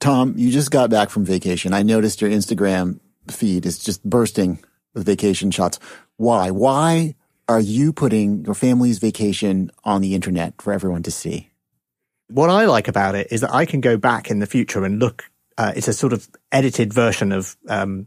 Tom, you just got back from vacation. I noticed your Instagram feed is just bursting with vacation shots. Why? Why are you putting your family's vacation on the internet for everyone to see? What I like about it is that I can go back in the future and look. Uh, it's a sort of edited version of um,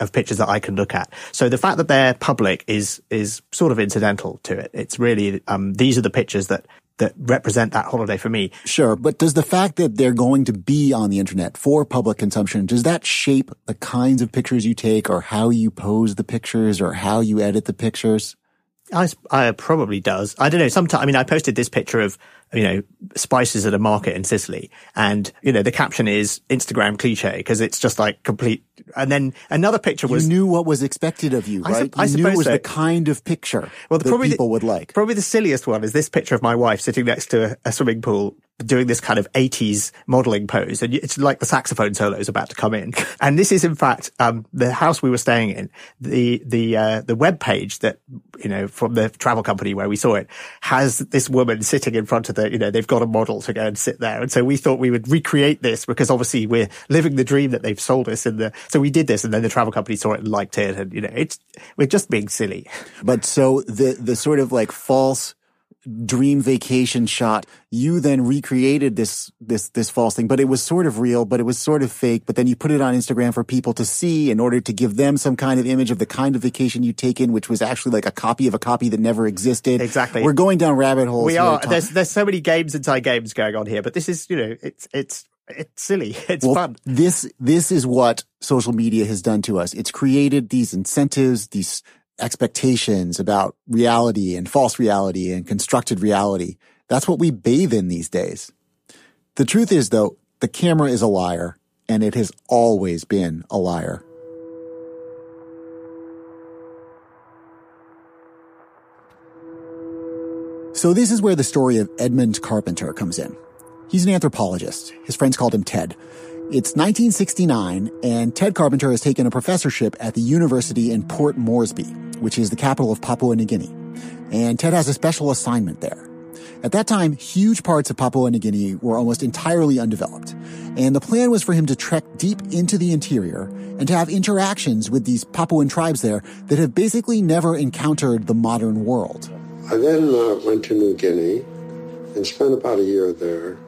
of pictures that I can look at. So the fact that they're public is is sort of incidental to it. It's really um, these are the pictures that that represent that holiday for me. Sure, but does the fact that they're going to be on the internet for public consumption does that shape the kinds of pictures you take or how you pose the pictures or how you edit the pictures? I, I probably does. I don't know. Sometimes, I mean, I posted this picture of, you know, spices at a market in Sicily. And, you know, the caption is Instagram cliche because it's just like complete. And then another picture was. You knew what was expected of you, right? I, su- you I knew it was so. the kind of picture well, the, probably people the, would like. Probably the silliest one is this picture of my wife sitting next to a, a swimming pool doing this kind of 80s modeling pose and it's like the saxophone solo is about to come in and this is in fact um, the house we were staying in the the uh, the web page that you know from the travel company where we saw it has this woman sitting in front of the you know they've got a model to go and sit there. And so we thought we would recreate this because obviously we're living the dream that they've sold us in the so we did this and then the travel company saw it and liked it. And you know it's we're just being silly. But so the the sort of like false dream vacation shot. You then recreated this, this, this false thing, but it was sort of real, but it was sort of fake. But then you put it on Instagram for people to see in order to give them some kind of image of the kind of vacation you'd taken, which was actually like a copy of a copy that never existed. Exactly. We're going down rabbit holes. We are. There's, there's so many games inside games going on here, but this is, you know, it's, it's, it's silly. It's well, fun. This, this is what social media has done to us. It's created these incentives, these expectations about reality and false reality and constructed reality. That's what we bathe in these days. The truth is though, the camera is a liar and it has always been a liar. So this is where the story of Edmund Carpenter comes in. He's an anthropologist. His friends called him Ted. It's 1969, and Ted Carpenter has taken a professorship at the university in Port Moresby, which is the capital of Papua New Guinea. And Ted has a special assignment there. At that time, huge parts of Papua New Guinea were almost entirely undeveloped. And the plan was for him to trek deep into the interior and to have interactions with these Papuan tribes there that have basically never encountered the modern world. I then uh, went to New Guinea and spent about a year there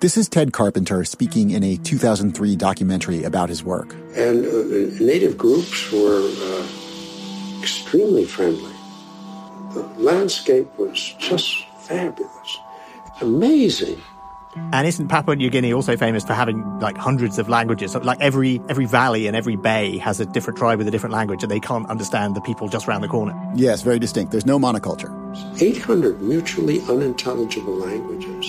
this is Ted Carpenter speaking in a 2003 documentary about his work. And uh, native groups were uh, extremely friendly. The landscape was just fabulous, amazing. And isn't Papua New Guinea also famous for having like hundreds of languages? Like every every valley and every bay has a different tribe with a different language, and they can't understand the people just around the corner. Yes, very distinct. There's no monoculture. 800 mutually unintelligible languages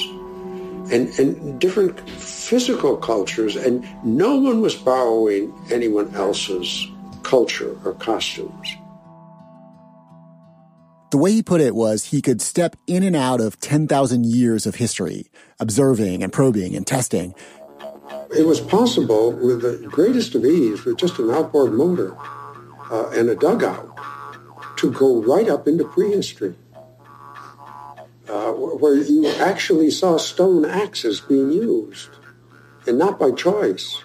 and, and different physical cultures, and no one was borrowing anyone else's culture or costumes. The way he put it was he could step in and out of 10,000 years of history, observing and probing and testing. It was possible with the greatest of ease, with just an outboard motor uh, and a dugout, to go right up into prehistory uh, where you actually saw stone axes being used, and not by choice.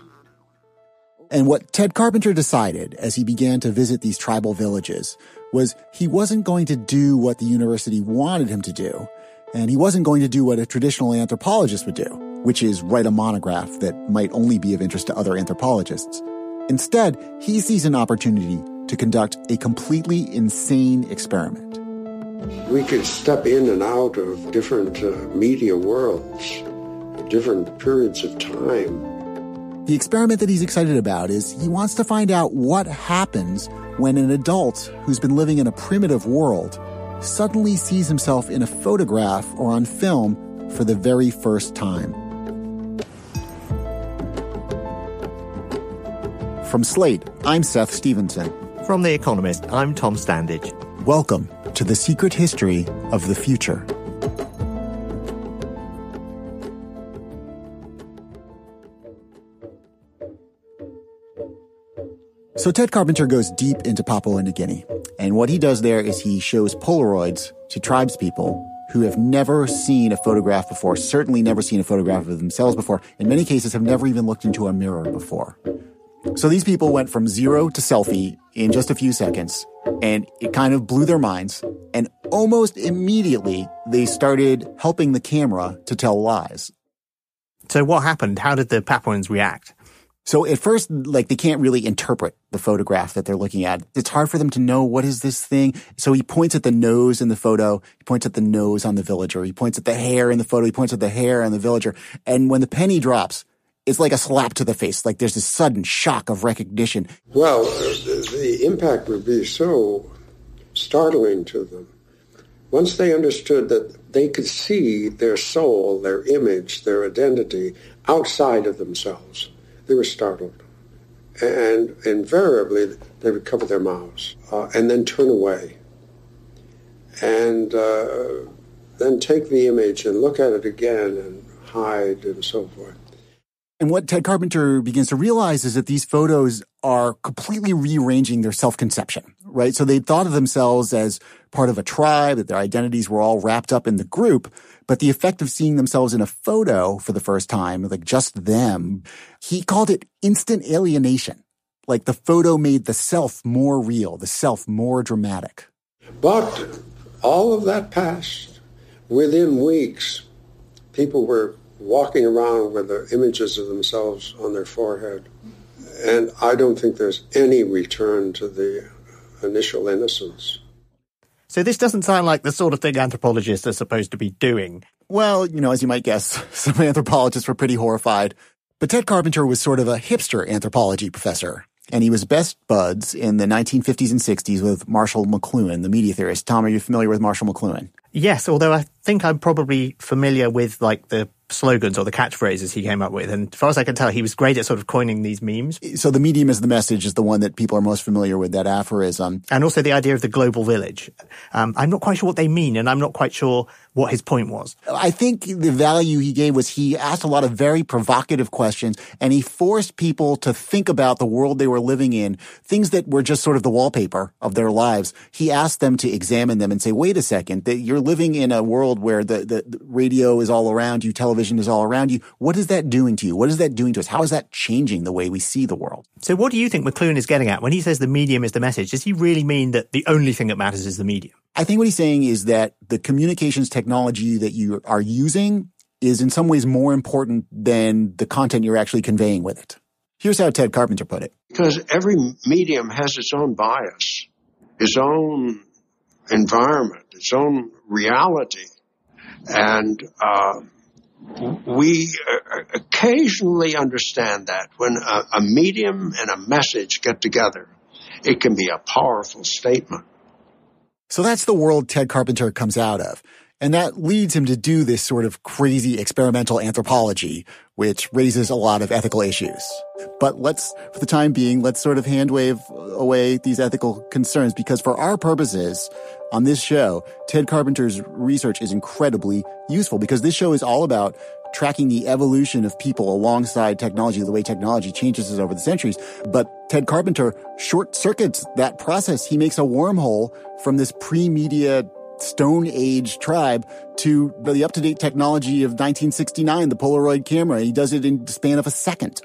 And what Ted Carpenter decided as he began to visit these tribal villages was he wasn't going to do what the university wanted him to do, and he wasn't going to do what a traditional anthropologist would do, which is write a monograph that might only be of interest to other anthropologists. Instead, he sees an opportunity to conduct a completely insane experiment. We could step in and out of different uh, media worlds, different periods of time. The experiment that he's excited about is he wants to find out what happens when an adult who's been living in a primitive world suddenly sees himself in a photograph or on film for the very first time. From Slate, I'm Seth Stevenson. From The Economist, I'm Tom Standage. Welcome to the secret history of the future. So Ted Carpenter goes deep into Papua New Guinea, and what he does there is he shows Polaroids to tribespeople who have never seen a photograph before, certainly never seen a photograph of themselves before, in many cases have never even looked into a mirror before. So these people went from zero to selfie in just a few seconds, and it kind of blew their minds. And almost immediately, they started helping the camera to tell lies. So what happened? How did the Papuans react? So at first, like they can't really interpret the photograph that they're looking at. It's hard for them to know what is this thing. So he points at the nose in the photo. He points at the nose on the villager. He points at the hair in the photo. He points at the hair on the villager. And when the penny drops, it's like a slap to the face. Like there's this sudden shock of recognition. Well, the, the impact would be so startling to them. Once they understood that they could see their soul, their image, their identity outside of themselves, they were startled. And invariably, they would cover their mouths uh, and then turn away. And uh, then take the image and look at it again and hide and so forth. And what Ted Carpenter begins to realize is that these photos are completely rearranging their self-conception, right? So they thought of themselves as part of a tribe, that their identities were all wrapped up in the group. But the effect of seeing themselves in a photo for the first time, like just them, he called it instant alienation. Like the photo made the self more real, the self more dramatic. But all of that passed. Within weeks, people were walking around with the images of themselves on their forehead. And I don't think there's any return to the initial innocence. So this doesn't sound like the sort of thing anthropologists are supposed to be doing. Well, you know, as you might guess, some anthropologists were pretty horrified. But Ted Carpenter was sort of a hipster anthropology professor. And he was best buds in the 1950s and 60s with Marshall McLuhan, the media theorist. Tom, are you familiar with Marshall McLuhan? Yes, although I think I'm probably familiar with like the slogans or the catchphrases he came up with. And as far as I can tell, he was great at sort of coining these memes. So the medium is the message is the one that people are most familiar with, that aphorism. And also the idea of the global village. Um, I'm not quite sure what they mean, and I'm not quite sure what his point was. I think the value he gave was he asked a lot of very provocative questions and he forced people to think about the world they were living in, things that were just sort of the wallpaper of their lives. He asked them to examine them and say, wait a second, that you're living in a world where the, the, the radio is all around you, television television is all around you. What is that doing to you? What is that doing to us? How is that changing the way we see the world? So what do you think McLuhan is getting at when he says the medium is the message? Does he really mean that the only thing that matters is the medium? I think what he's saying is that the communications technology that you are using is in some ways more important than the content you're actually conveying with it. Here's how Ted Carpenter put it. Because every medium has its own bias, its own environment, its own reality. And uh, we uh, occasionally understand that when a, a medium and a message get together, it can be a powerful statement. So that's the world Ted Carpenter comes out of. And that leads him to do this sort of crazy experimental anthropology, which raises a lot of ethical issues. But let's, for the time being, let's sort of handwave away these ethical concerns because for our purposes on this show, Ted Carpenter's research is incredibly useful because this show is all about tracking the evolution of people alongside technology, the way technology changes us over the centuries. But Ted Carpenter short circuits that process. He makes a wormhole from this pre-media Stone Age tribe to the up to date technology of 1969, the Polaroid camera. He does it in the span of a second.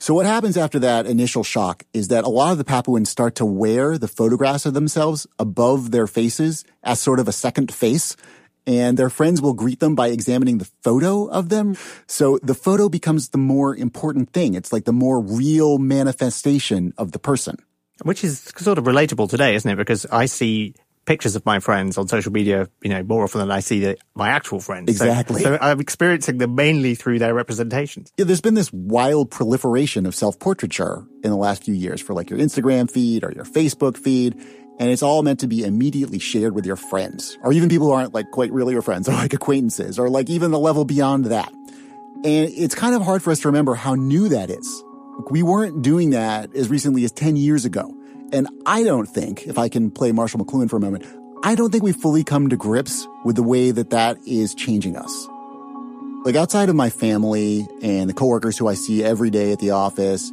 So what happens after that initial shock is that a lot of the Papuans start to wear the photographs of themselves above their faces as sort of a second face. And their friends will greet them by examining the photo of them. So the photo becomes the more important thing. It's like the more real manifestation of the person. Which is sort of relatable today, isn't it? Because I see pictures of my friends on social media, you know, more often than I see the, my actual friends. Exactly. So, so, I'm experiencing them mainly through their representations. Yeah, there's been this wild proliferation of self-portraiture in the last few years for like your Instagram feed or your Facebook feed. And it's all meant to be immediately shared with your friends or even people who aren't like quite really your friends or like acquaintances or like even the level beyond that. And it's kind of hard for us to remember how new that is. We weren't doing that as recently as 10 years ago. And I don't think, if I can play Marshall McLuhan for a moment, I don't think we've fully come to grips with the way that that is changing us. Like outside of my family and the coworkers who I see every day at the office,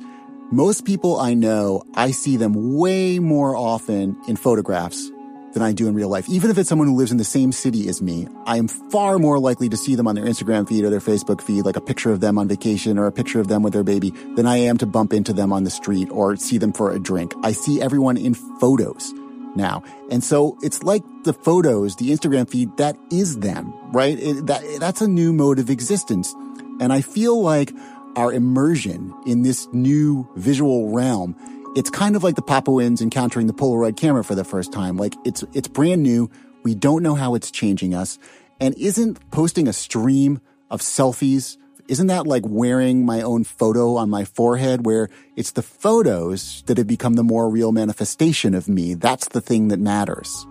most people I know, I see them way more often in photographs than I do in real life. Even if it's someone who lives in the same city as me, I am far more likely to see them on their Instagram feed or their Facebook feed, like a picture of them on vacation or a picture of them with their baby, than I am to bump into them on the street or see them for a drink. I see everyone in photos now. And so it's like the photos, the Instagram feed, that is them, right? It, that, that's a new mode of existence. And I feel like our immersion in this new visual realm it's kind of like the Papuans encountering the Polaroid camera for the first time. Like it's, it's brand new. We don't know how it's changing us. And isn't posting a stream of selfies, isn't that like wearing my own photo on my forehead where it's the photos that have become the more real manifestation of me? That's the thing that matters.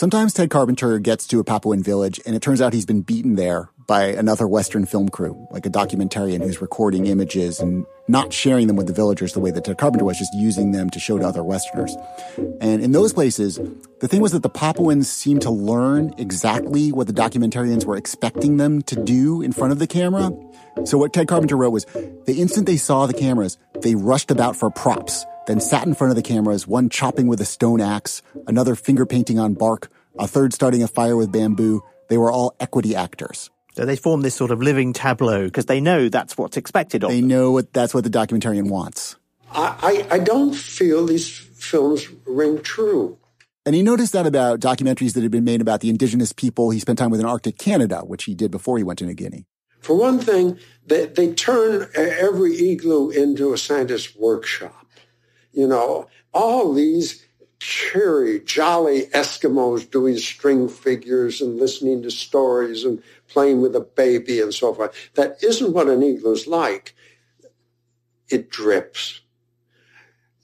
Sometimes Ted Carpenter gets to a Papuan village and it turns out he's been beaten there by another Western film crew, like a documentarian who's recording images and not sharing them with the villagers the way that Ted Carpenter was, just using them to show to other Westerners. And in those places, the thing was that the Papuans seemed to learn exactly what the documentarians were expecting them to do in front of the camera. So what Ted Carpenter wrote was, the instant they saw the cameras, they rushed about for props, then sat in front of the cameras, one chopping with a stone axe, another finger painting on bark, a third starting a fire with bamboo. They were all equity actors. So they form this sort of living tableau because they know that's what's expected of they them. They know what, that's what the documentarian wants. I, I, I don't feel these films ring true. And he noticed that about documentaries that had been made about the indigenous people he spent time with in Arctic Canada, which he did before he went to New Guinea. For one thing, they, they turn every igloo into a scientist workshop. You know, all these cheery, jolly Eskimos doing string figures and listening to stories and playing with a baby and so forth. That isn't what an igloo's like. It drips.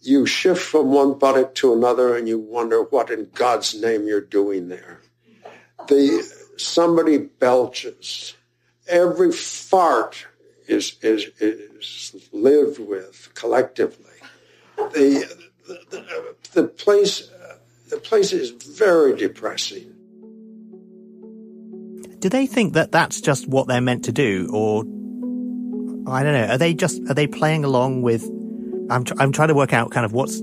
You shift from one buttock to another and you wonder what in God's name you're doing there. The, somebody belches. Every fart is, is, is lived with collectively. The, the, the place, the place is very depressing. Do they think that that's just what they're meant to do, or I don't know? Are they just are they playing along with? I'm tr- I'm trying to work out kind of what's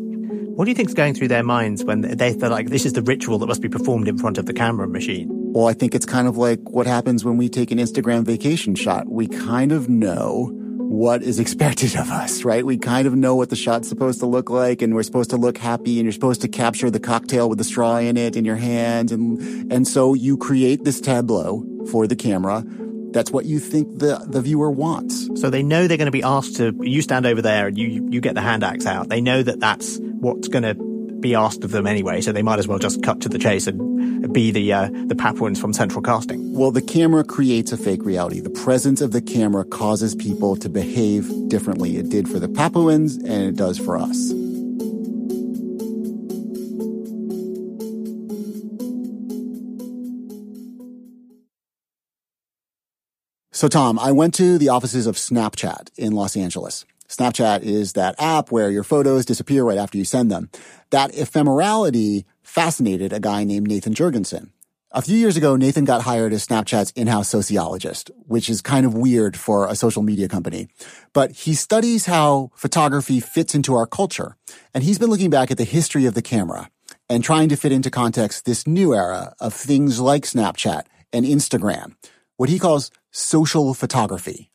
what do you think's going through their minds when they, they're like, this is the ritual that must be performed in front of the camera machine? Well, I think it's kind of like what happens when we take an Instagram vacation shot. We kind of know what is expected of us, right? We kind of know what the shot's supposed to look like and we're supposed to look happy and you're supposed to capture the cocktail with the straw in it in your hand. And, and so you create this tableau for the camera. That's what you think the, the viewer wants. So they know they're going to be asked to, you stand over there and you, you get the hand axe out. They know that that's what's going to be asked of them anyway, so they might as well just cut to the chase and be the uh, the Papuans from Central Casting. Well, the camera creates a fake reality. The presence of the camera causes people to behave differently. It did for the Papuans, and it does for us. So, Tom, I went to the offices of Snapchat in Los Angeles. Snapchat is that app where your photos disappear right after you send them. That ephemerality fascinated a guy named Nathan Jurgenson. A few years ago, Nathan got hired as Snapchat's in-house sociologist, which is kind of weird for a social media company. But he studies how photography fits into our culture. And he's been looking back at the history of the camera and trying to fit into context this new era of things like Snapchat and Instagram, what he calls social photography.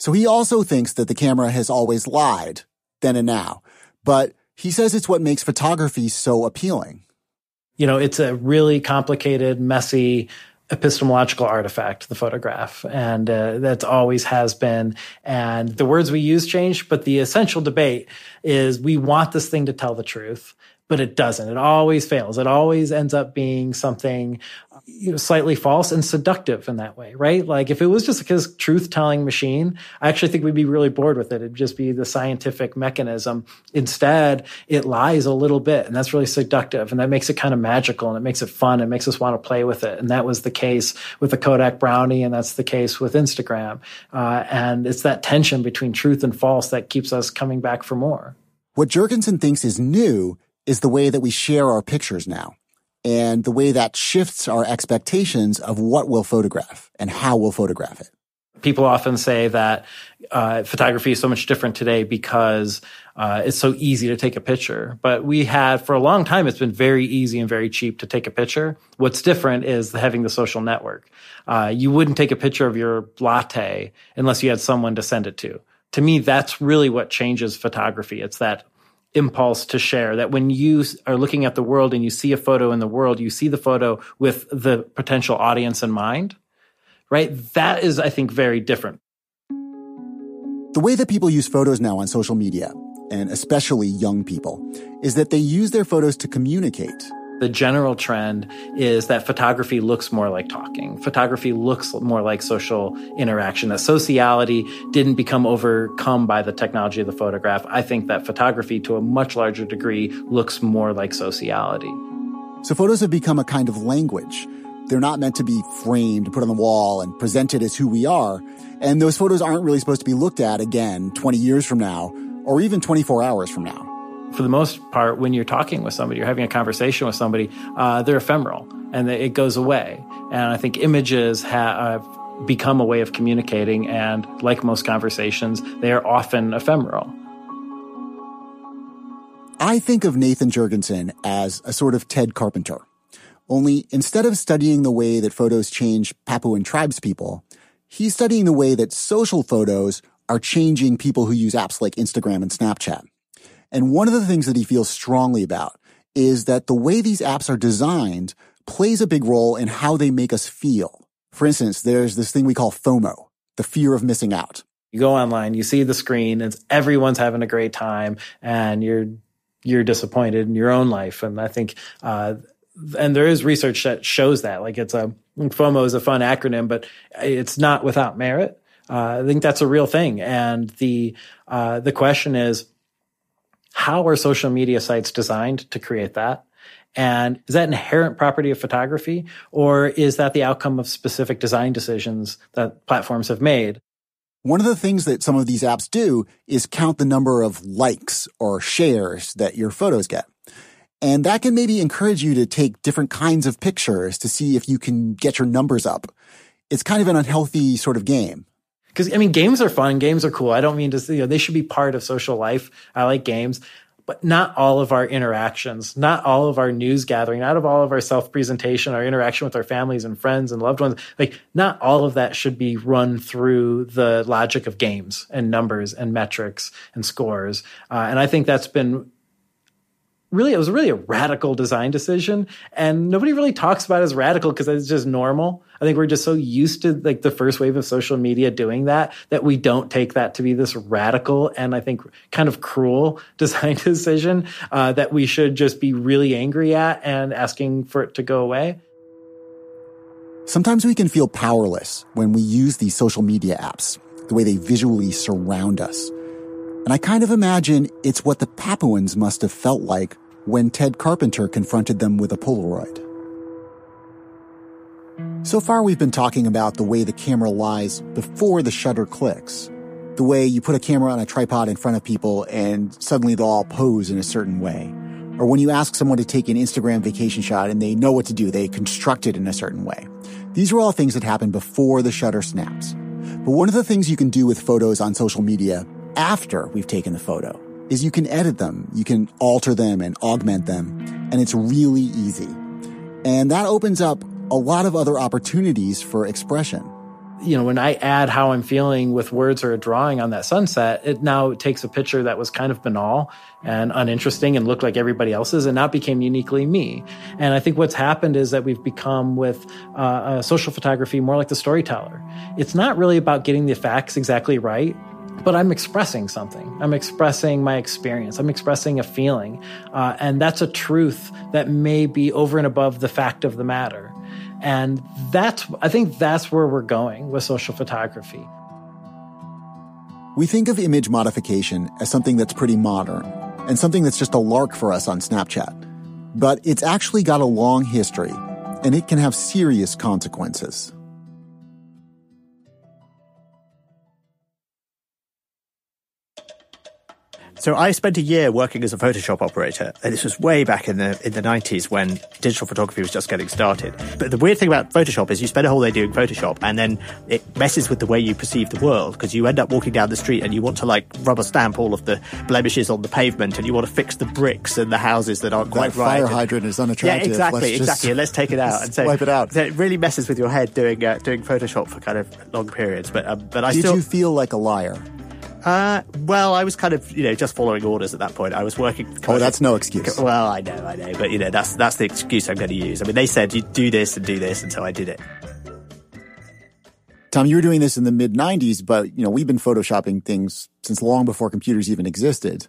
So he also thinks that the camera has always lied, then and now. But he says it's what makes photography so appealing. You know, it's a really complicated, messy, epistemological artifact, the photograph. And uh, that always has been. And the words we use change, but the essential debate is we want this thing to tell the truth but it doesn't. It always fails. It always ends up being something you know, slightly false and seductive in that way, right? Like if it was just a truth telling machine, I actually think we'd be really bored with it. It'd just be the scientific mechanism. Instead, it lies a little bit and that's really seductive and that makes it kind of magical and it makes it fun. It makes us want to play with it. And that was the case with the Kodak Brownie and that's the case with Instagram. Uh, and it's that tension between truth and false that keeps us coming back for more. What Jurgenson thinks is new is the way that we share our pictures now and the way that shifts our expectations of what we'll photograph and how we'll photograph it. People often say that uh, photography is so much different today because uh, it's so easy to take a picture. But we had, for a long time, it's been very easy and very cheap to take a picture. What's different is having the social network. Uh, you wouldn't take a picture of your latte unless you had someone to send it to. To me, that's really what changes photography. It's that impulse to share that when you are looking at the world and you see a photo in the world, you see the photo with the potential audience in mind, right? That is, I think, very different. The way that people use photos now on social media, and especially young people, is that they use their photos to communicate. The general trend is that photography looks more like talking. Photography looks more like social interaction. That sociality didn't become overcome by the technology of the photograph. I think that photography, to a much larger degree, looks more like sociality. So photos have become a kind of language. They're not meant to be framed, put on the wall, and presented as who we are. And those photos aren't really supposed to be looked at again 20 years from now, or even 24 hours from now. For the most part, when you're talking with somebody, you're having a conversation with somebody, uh, they're ephemeral and it goes away. And I think images have become a way of communicating. And like most conversations, they are often ephemeral. I think of Nathan Jurgenson as a sort of Ted Carpenter. Only instead of studying the way that photos change Papuan tribes people, he's studying the way that social photos are changing people who use apps like Instagram and Snapchat. And one of the things that he feels strongly about is that the way these apps are designed plays a big role in how they make us feel. For instance, there's this thing we call FOMO, the fear of missing out. You go online, you see the screen, and everyone's having a great time, and you're you're disappointed in your own life. And I think uh, and there is research that shows that like it's a FOMO is a fun acronym, but it's not without merit. Uh, I think that's a real thing. And the uh, the question is, how are social media sites designed to create that? And is that inherent property of photography, or is that the outcome of specific design decisions that platforms have made? One of the things that some of these apps do is count the number of likes or shares that your photos get. And that can maybe encourage you to take different kinds of pictures to see if you can get your numbers up. It's kind of an unhealthy sort of game. Because, I mean, games are fun. Games are cool. I don't mean to, you know, they should be part of social life. I like games, but not all of our interactions, not all of our news gathering, not of all of our self presentation, our interaction with our families and friends and loved ones. Like, not all of that should be run through the logic of games and numbers and metrics and scores. Uh, and I think that's been really it was really a radical design decision and nobody really talks about it as radical because it's just normal i think we're just so used to like the first wave of social media doing that that we don't take that to be this radical and i think kind of cruel design decision uh, that we should just be really angry at and asking for it to go away sometimes we can feel powerless when we use these social media apps the way they visually surround us and I kind of imagine it's what the Papuans must have felt like when Ted Carpenter confronted them with a Polaroid. So far, we've been talking about the way the camera lies before the shutter clicks. The way you put a camera on a tripod in front of people and suddenly they'll all pose in a certain way. Or when you ask someone to take an Instagram vacation shot and they know what to do, they construct it in a certain way. These are all things that happen before the shutter snaps. But one of the things you can do with photos on social media after we've taken the photo is you can edit them, you can alter them and augment them, and it's really easy. And that opens up a lot of other opportunities for expression. You know, when I add how I'm feeling with words or a drawing on that sunset, it now takes a picture that was kind of banal and uninteresting and looked like everybody else's and now became uniquely me. And I think what's happened is that we've become with uh, uh, social photography more like the storyteller. It's not really about getting the facts exactly right but I'm expressing something. I'm expressing my experience. I'm expressing a feeling. Uh, and that's a truth that may be over and above the fact of the matter. And that's, I think that's where we're going with social photography. We think of image modification as something that's pretty modern and something that's just a lark for us on Snapchat. But it's actually got a long history and it can have serious consequences. So I spent a year working as a Photoshop operator, and this was way back in the in the nineties when digital photography was just getting started. But the weird thing about Photoshop is you spend a whole day doing Photoshop, and then it messes with the way you perceive the world because you end up walking down the street and you want to like rubber stamp all of the blemishes on the pavement, and you want to fix the bricks and the houses that aren't quite that right. Fire hydrant is unattractive. Yeah, exactly, let's exactly. let's take it out and so wipe it out. So it really messes with your head doing uh, doing Photoshop for kind of long periods. But um, but I did still, you feel like a liar? Uh, well, I was kind of, you know, just following orders at that point. I was working. Oh, that's no excuse. Well, I know, I know, but you know, that's that's the excuse I'm going to use. I mean, they said you do this and do this, and so I did it. Tom, you were doing this in the mid '90s, but you know, we've been photoshopping things since long before computers even existed.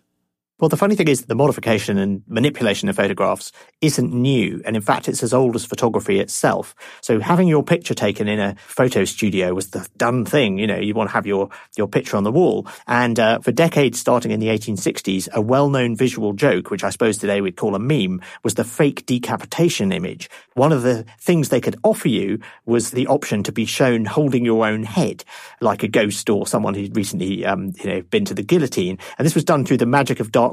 Well, the funny thing is that the modification and manipulation of photographs isn't new. And in fact, it's as old as photography itself. So having your picture taken in a photo studio was the done thing. You know, you want to have your, your picture on the wall. And uh, for decades starting in the 1860s, a well-known visual joke, which I suppose today we'd call a meme, was the fake decapitation image. One of the things they could offer you was the option to be shown holding your own head, like a ghost or someone who'd recently, um, you know, been to the guillotine. And this was done through the magic of dark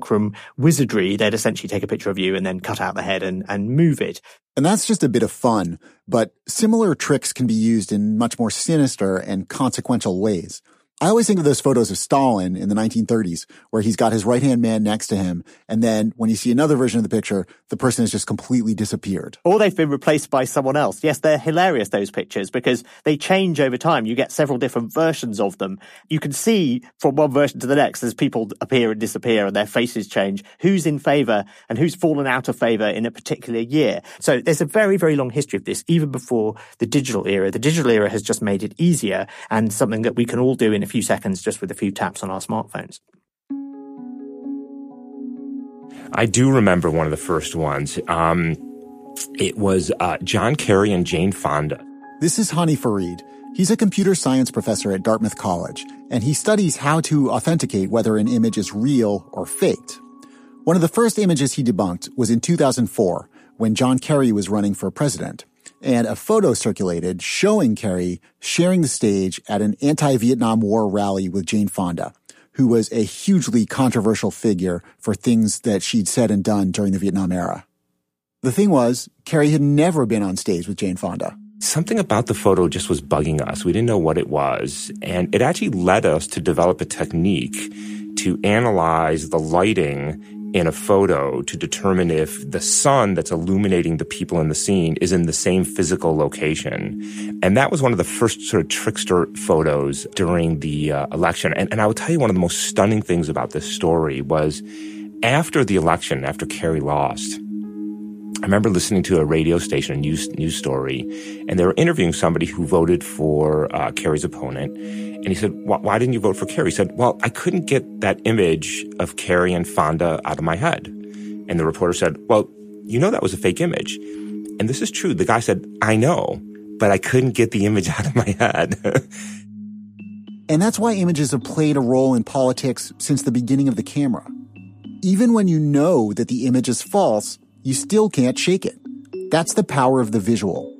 wizardry, they'd essentially take a picture of you and then cut out the head and, and move it. And that's just a bit of fun, but similar tricks can be used in much more sinister and consequential ways. I always think of those photos of Stalin in the 1930s where he's got his right hand man next to him. And then when you see another version of the picture, the person has just completely disappeared. Or they've been replaced by someone else. Yes, they're hilarious, those pictures, because they change over time. You get several different versions of them. You can see from one version to the next as people appear and disappear and their faces change, who's in favor and who's fallen out of favor in a particular year. So there's a very, very long history of this, even before the digital era. The digital era has just made it easier and something that we can all do in few seconds just with a few taps on our smartphones. I do remember one of the first ones. Um, it was uh, John Kerry and Jane Fonda. This is Hany Farid. He's a computer science professor at Dartmouth College, and he studies how to authenticate whether an image is real or faked. One of the first images he debunked was in 2004 when John Kerry was running for president and a photo circulated showing Kerry sharing the stage at an anti-Vietnam War rally with Jane Fonda, who was a hugely controversial figure for things that she'd said and done during the Vietnam era. The thing was, Kerry had never been on stage with Jane Fonda. Something about the photo just was bugging us. We didn't know what it was. And it actually led us to develop a technique to analyze the lighting in a photo to determine if the sun that's illuminating the people in the scene is in the same physical location. And that was one of the first sort of trickster photos during the uh, election. And, and I will tell you one of the most stunning things about this story was after the election, after Kerry lost, I remember listening to a radio station, a news news story, and they were interviewing somebody who voted for uh, Kerry's opponent. And he said, "Why didn't you vote for Kerry?" He said, "Well, I couldn't get that image of Kerry and Fonda out of my head." And the reporter said, "Well, you know that was a fake image." And this is true. The guy said, "I know, but I couldn't get the image out of my head." and that's why images have played a role in politics since the beginning of the camera. Even when you know that the image is false you still can't shake it. That's the power of the visual.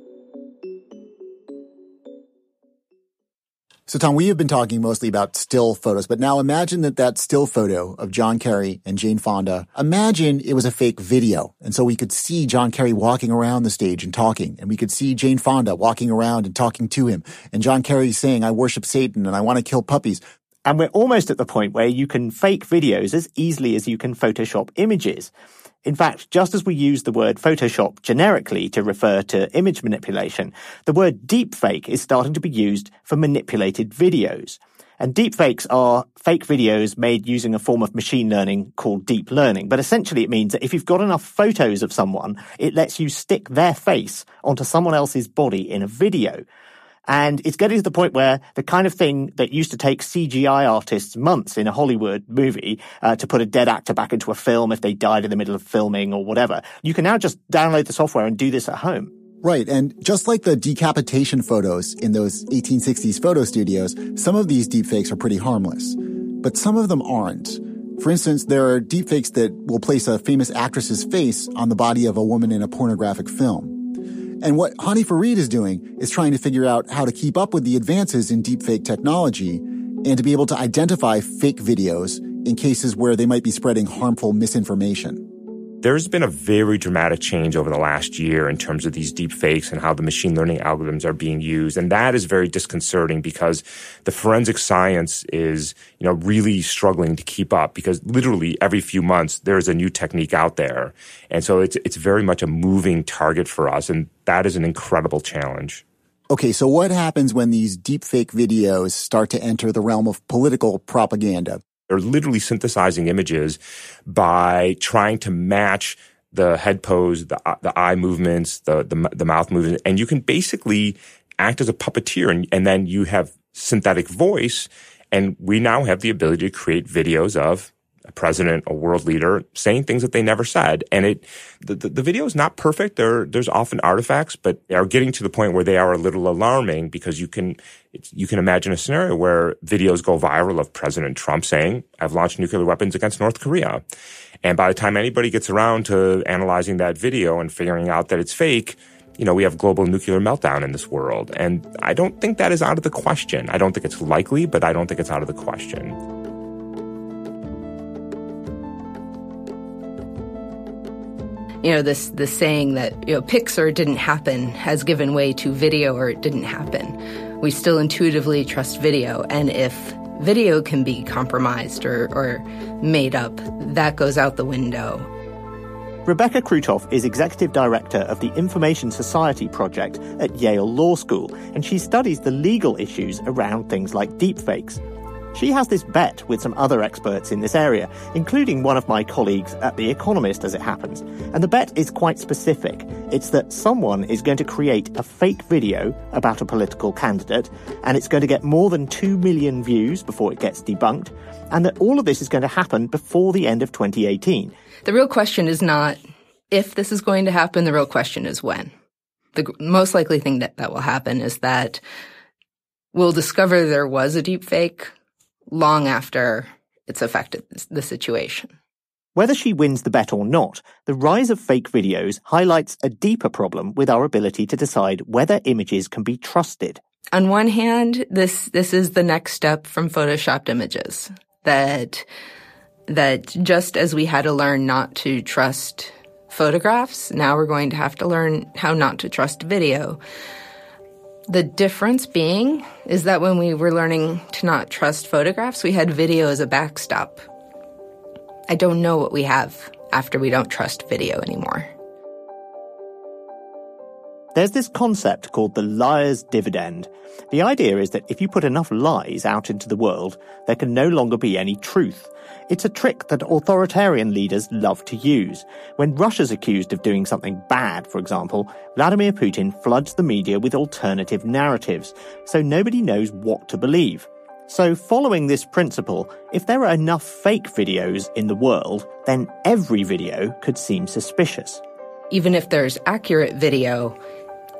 So, Tom, we have been talking mostly about still photos, but now imagine that that still photo of John Kerry and Jane Fonda, imagine it was a fake video. And so we could see John Kerry walking around the stage and talking, and we could see Jane Fonda walking around and talking to him, and John Kerry saying, I worship Satan and I want to kill puppies. And we're almost at the point where you can fake videos as easily as you can Photoshop images. In fact, just as we use the word Photoshop generically to refer to image manipulation, the word deepfake is starting to be used for manipulated videos. And deepfakes are fake videos made using a form of machine learning called deep learning. But essentially it means that if you've got enough photos of someone, it lets you stick their face onto someone else's body in a video. And it's getting to the point where the kind of thing that used to take CGI artists months in a Hollywood movie uh, to put a dead actor back into a film if they died in the middle of filming or whatever, you can now just download the software and do this at home. Right. And just like the decapitation photos in those 1860s photo studios, some of these deepfakes are pretty harmless, but some of them aren't. For instance, there are deepfakes that will place a famous actress's face on the body of a woman in a pornographic film. And what Hany Farid is doing is trying to figure out how to keep up with the advances in deepfake technology and to be able to identify fake videos in cases where they might be spreading harmful misinformation. There's been a very dramatic change over the last year in terms of these deep fakes and how the machine learning algorithms are being used. And that is very disconcerting because the forensic science is, you know, really struggling to keep up because literally every few months there's a new technique out there. And so it's, it's very much a moving target for us. And that is an incredible challenge. Okay, so what happens when these deepfake videos start to enter the realm of political propaganda? They're literally synthesizing images by trying to match the head pose, the, uh, the eye movements, the, the, the mouth movements, and you can basically act as a puppeteer and, and then you have synthetic voice. And we now have the ability to create videos of a president, a world leader saying things that they never said. And it, the, the, the video is not perfect. There, there's often artifacts, but they are getting to the point where they are a little alarming because you can, you can imagine a scenario where videos go viral of President Trump saying, I've launched nuclear weapons against North Korea. And by the time anybody gets around to analyzing that video and figuring out that it's fake, you know, we have global nuclear meltdown in this world. And I don't think that is out of the question. I don't think it's likely, but I don't think it's out of the question. You know this this saying that you know pics didn't happen has given way to video or it didn't happen. We still intuitively trust video, and if video can be compromised or, or made up, that goes out the window. Rebecca Crootof is executive director of the Information Society Project at Yale Law School, and she studies the legal issues around things like deepfakes. She has this bet with some other experts in this area, including one of my colleagues at The Economist, as it happens. And the bet is quite specific. It's that someone is going to create a fake video about a political candidate, and it's going to get more than 2 million views before it gets debunked, and that all of this is going to happen before the end of 2018. The real question is not if this is going to happen, the real question is when. The most likely thing that, that will happen is that we'll discover there was a deep fake long after it's affected the situation. Whether she wins the bet or not, the rise of fake videos highlights a deeper problem with our ability to decide whether images can be trusted. On one hand, this this is the next step from photoshopped images that that just as we had to learn not to trust photographs, now we're going to have to learn how not to trust video. The difference being is that when we were learning to not trust photographs, we had video as a backstop. I don't know what we have after we don't trust video anymore. There's this concept called the liar's dividend. The idea is that if you put enough lies out into the world, there can no longer be any truth. It's a trick that authoritarian leaders love to use. When Russia's accused of doing something bad, for example, Vladimir Putin floods the media with alternative narratives, so nobody knows what to believe. So, following this principle, if there are enough fake videos in the world, then every video could seem suspicious. Even if there's accurate video,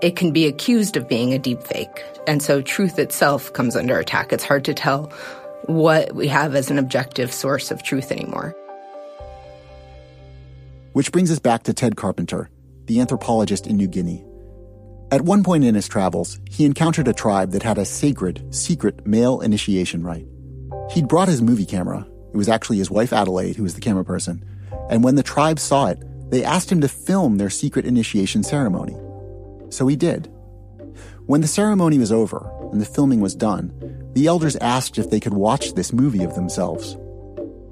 it can be accused of being a deepfake. And so truth itself comes under attack. It's hard to tell what we have as an objective source of truth anymore. Which brings us back to Ted Carpenter, the anthropologist in New Guinea. At one point in his travels, he encountered a tribe that had a sacred, secret male initiation rite. He'd brought his movie camera. It was actually his wife Adelaide who was the camera person. And when the tribe saw it, they asked him to film their secret initiation ceremony. So he did. When the ceremony was over and the filming was done, the elders asked if they could watch this movie of themselves.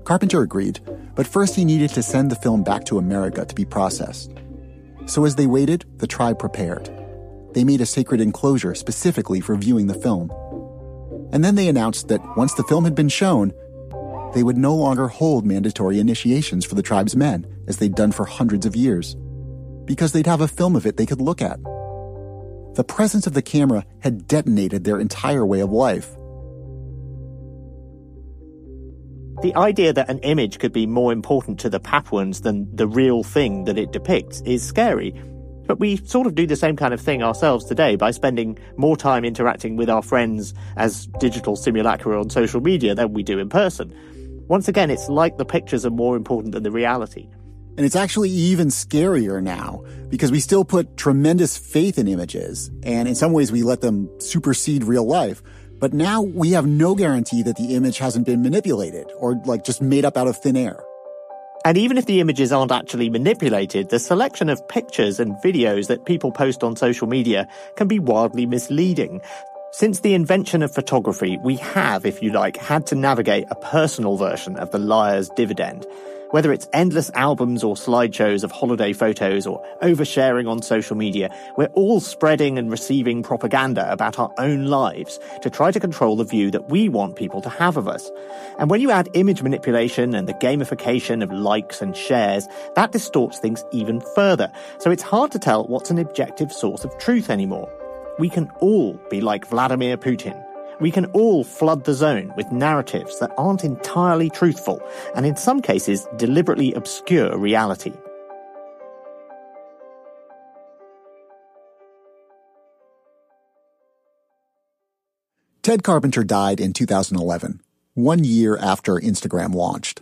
Carpenter agreed, but first he needed to send the film back to America to be processed. So as they waited, the tribe prepared. They made a sacred enclosure specifically for viewing the film. And then they announced that once the film had been shown, they would no longer hold mandatory initiations for the tribe's men, as they'd done for hundreds of years, because they'd have a film of it they could look at. The presence of the camera had detonated their entire way of life. The idea that an image could be more important to the Papuans than the real thing that it depicts is scary. But we sort of do the same kind of thing ourselves today by spending more time interacting with our friends as digital simulacra on social media than we do in person. Once again, it's like the pictures are more important than the reality. And it's actually even scarier now because we still put tremendous faith in images. And in some ways, we let them supersede real life. But now we have no guarantee that the image hasn't been manipulated or like just made up out of thin air. And even if the images aren't actually manipulated, the selection of pictures and videos that people post on social media can be wildly misleading. Since the invention of photography, we have, if you like, had to navigate a personal version of the liar's dividend. Whether it's endless albums or slideshows of holiday photos or oversharing on social media, we're all spreading and receiving propaganda about our own lives to try to control the view that we want people to have of us. And when you add image manipulation and the gamification of likes and shares, that distorts things even further. So it's hard to tell what's an objective source of truth anymore. We can all be like Vladimir Putin we can all flood the zone with narratives that aren't entirely truthful and in some cases deliberately obscure reality. Ted Carpenter died in 2011, one year after Instagram launched.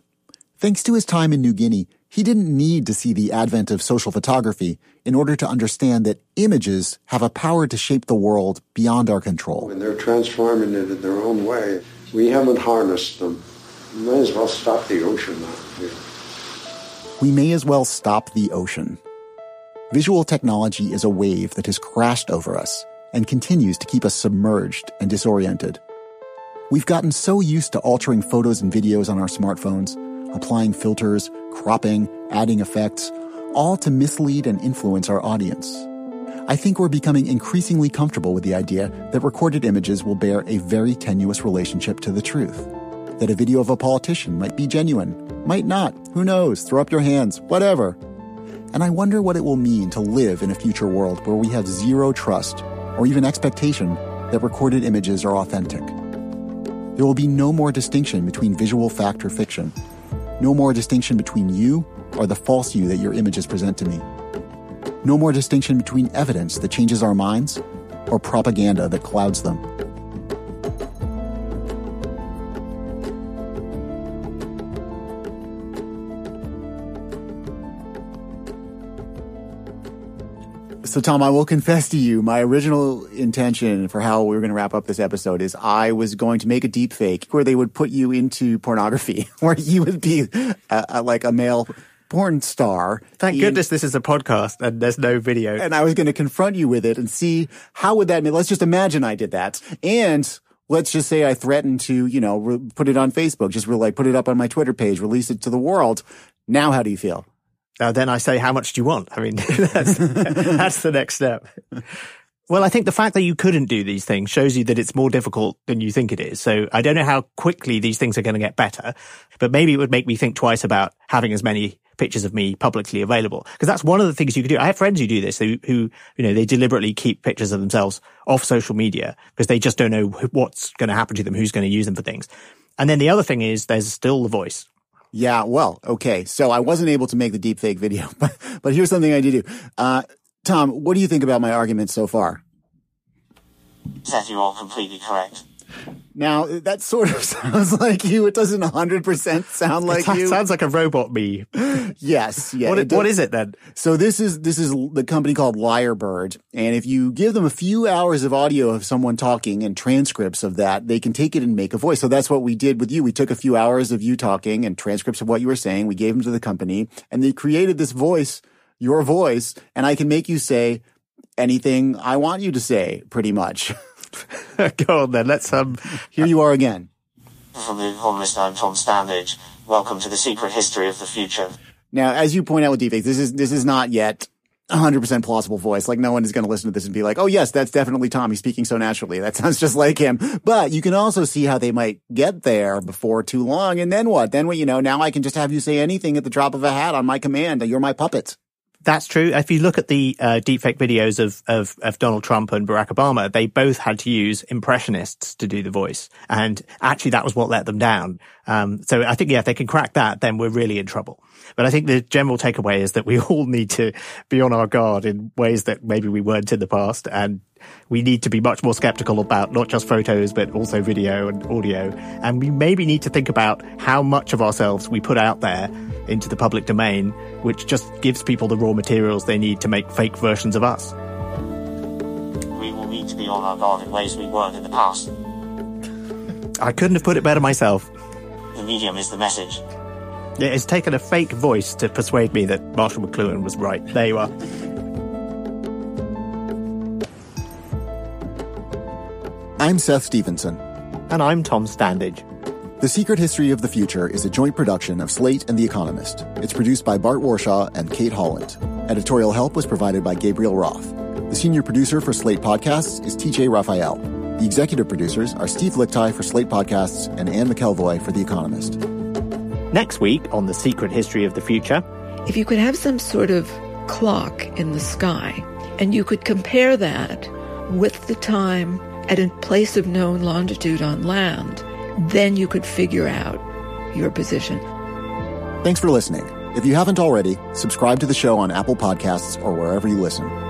Thanks to his time in New Guinea, he didn't need to see the advent of social photography in order to understand that images have a power to shape the world beyond our control. When they're transforming it in their own way, we haven't harnessed them. We may as well stop the ocean now. We may as well stop the ocean. Visual technology is a wave that has crashed over us and continues to keep us submerged and disoriented. We've gotten so used to altering photos and videos on our smartphones applying filters, cropping, adding effects, all to mislead and influence our audience. I think we're becoming increasingly comfortable with the idea that recorded images will bear a very tenuous relationship to the truth. That a video of a politician might be genuine, might not, who knows, throw up your hands, whatever. And I wonder what it will mean to live in a future world where we have zero trust or even expectation that recorded images are authentic. There will be no more distinction between visual fact or fiction, no more distinction between you or the false you that your images present to me. No more distinction between evidence that changes our minds or propaganda that clouds them. So, Tom, I will confess to you, my original intention for how we were going to wrap up this episode is I was going to make a deep fake where they would put you into pornography, where you would be a, a, like a male porn star. Thank goodness this is a podcast and there's no video. And I was going to confront you with it and see how would that, let's just imagine I did that. And let's just say I threatened to, you know, re- put it on Facebook, just re- like put it up on my Twitter page, release it to the world. Now, how do you feel? Uh, then I say, how much do you want? I mean, that's, that's the next step. Well, I think the fact that you couldn't do these things shows you that it's more difficult than you think it is. So I don't know how quickly these things are going to get better, but maybe it would make me think twice about having as many pictures of me publicly available. Because that's one of the things you can do. I have friends who do this, who, who, you know, they deliberately keep pictures of themselves off social media because they just don't know what's going to happen to them, who's going to use them for things. And then the other thing is there's still the voice. Yeah, well, okay. So I wasn't able to make the deep fake video, but, but here's something I did do. Uh, Tom, what do you think about my argument so far? That you are completely correct. Now that sort of sounds like you. It doesn't 100% sound like it you. Sounds like a robot me. yes. Yeah. What, what is it then? So this is, this is the company called Lyrebird. And if you give them a few hours of audio of someone talking and transcripts of that, they can take it and make a voice. So that's what we did with you. We took a few hours of you talking and transcripts of what you were saying. We gave them to the company and they created this voice, your voice, and I can make you say anything I want you to say pretty much. Go on then. Let's um. Here you are again. From the economist, I'm Tom Standage. Welcome to the secret history of the future. Now, as you point out with deepfakes, this is this is not yet 100% plausible voice. Like no one is going to listen to this and be like, "Oh yes, that's definitely Tom. He's speaking so naturally. That sounds just like him." But you can also see how they might get there before too long, and then what? Then what? You know, now I can just have you say anything at the drop of a hat on my command. You're my puppet. That's true. If you look at the uh, deepfake videos of, of, of Donald Trump and Barack Obama, they both had to use impressionists to do the voice, and actually that was what let them down. Um, so I think yeah, if they can crack that, then we're really in trouble. But I think the general takeaway is that we all need to be on our guard in ways that maybe we weren't in the past, and we need to be much more skeptical about not just photos, but also video and audio. And we maybe need to think about how much of ourselves we put out there into the public domain, which just gives people the raw materials they need to make fake versions of us. We will need to be on our guard in ways we weren't in the past. I couldn't have put it better myself. The medium is the message. It has taken a fake voice to persuade me that Marshall McLuhan was right. There you are. I'm Seth Stevenson. And I'm Tom Standage. The Secret History of the Future is a joint production of Slate and The Economist. It's produced by Bart Warshaw and Kate Holland. Editorial help was provided by Gabriel Roth. The senior producer for Slate Podcasts is TJ Raphael. The executive producers are Steve Lickteig for Slate Podcasts and Anne McElvoy for The Economist. Next week on The Secret History of the Future. If you could have some sort of clock in the sky and you could compare that with the time at a place of known longitude on land, then you could figure out your position. Thanks for listening. If you haven't already, subscribe to the show on Apple Podcasts or wherever you listen.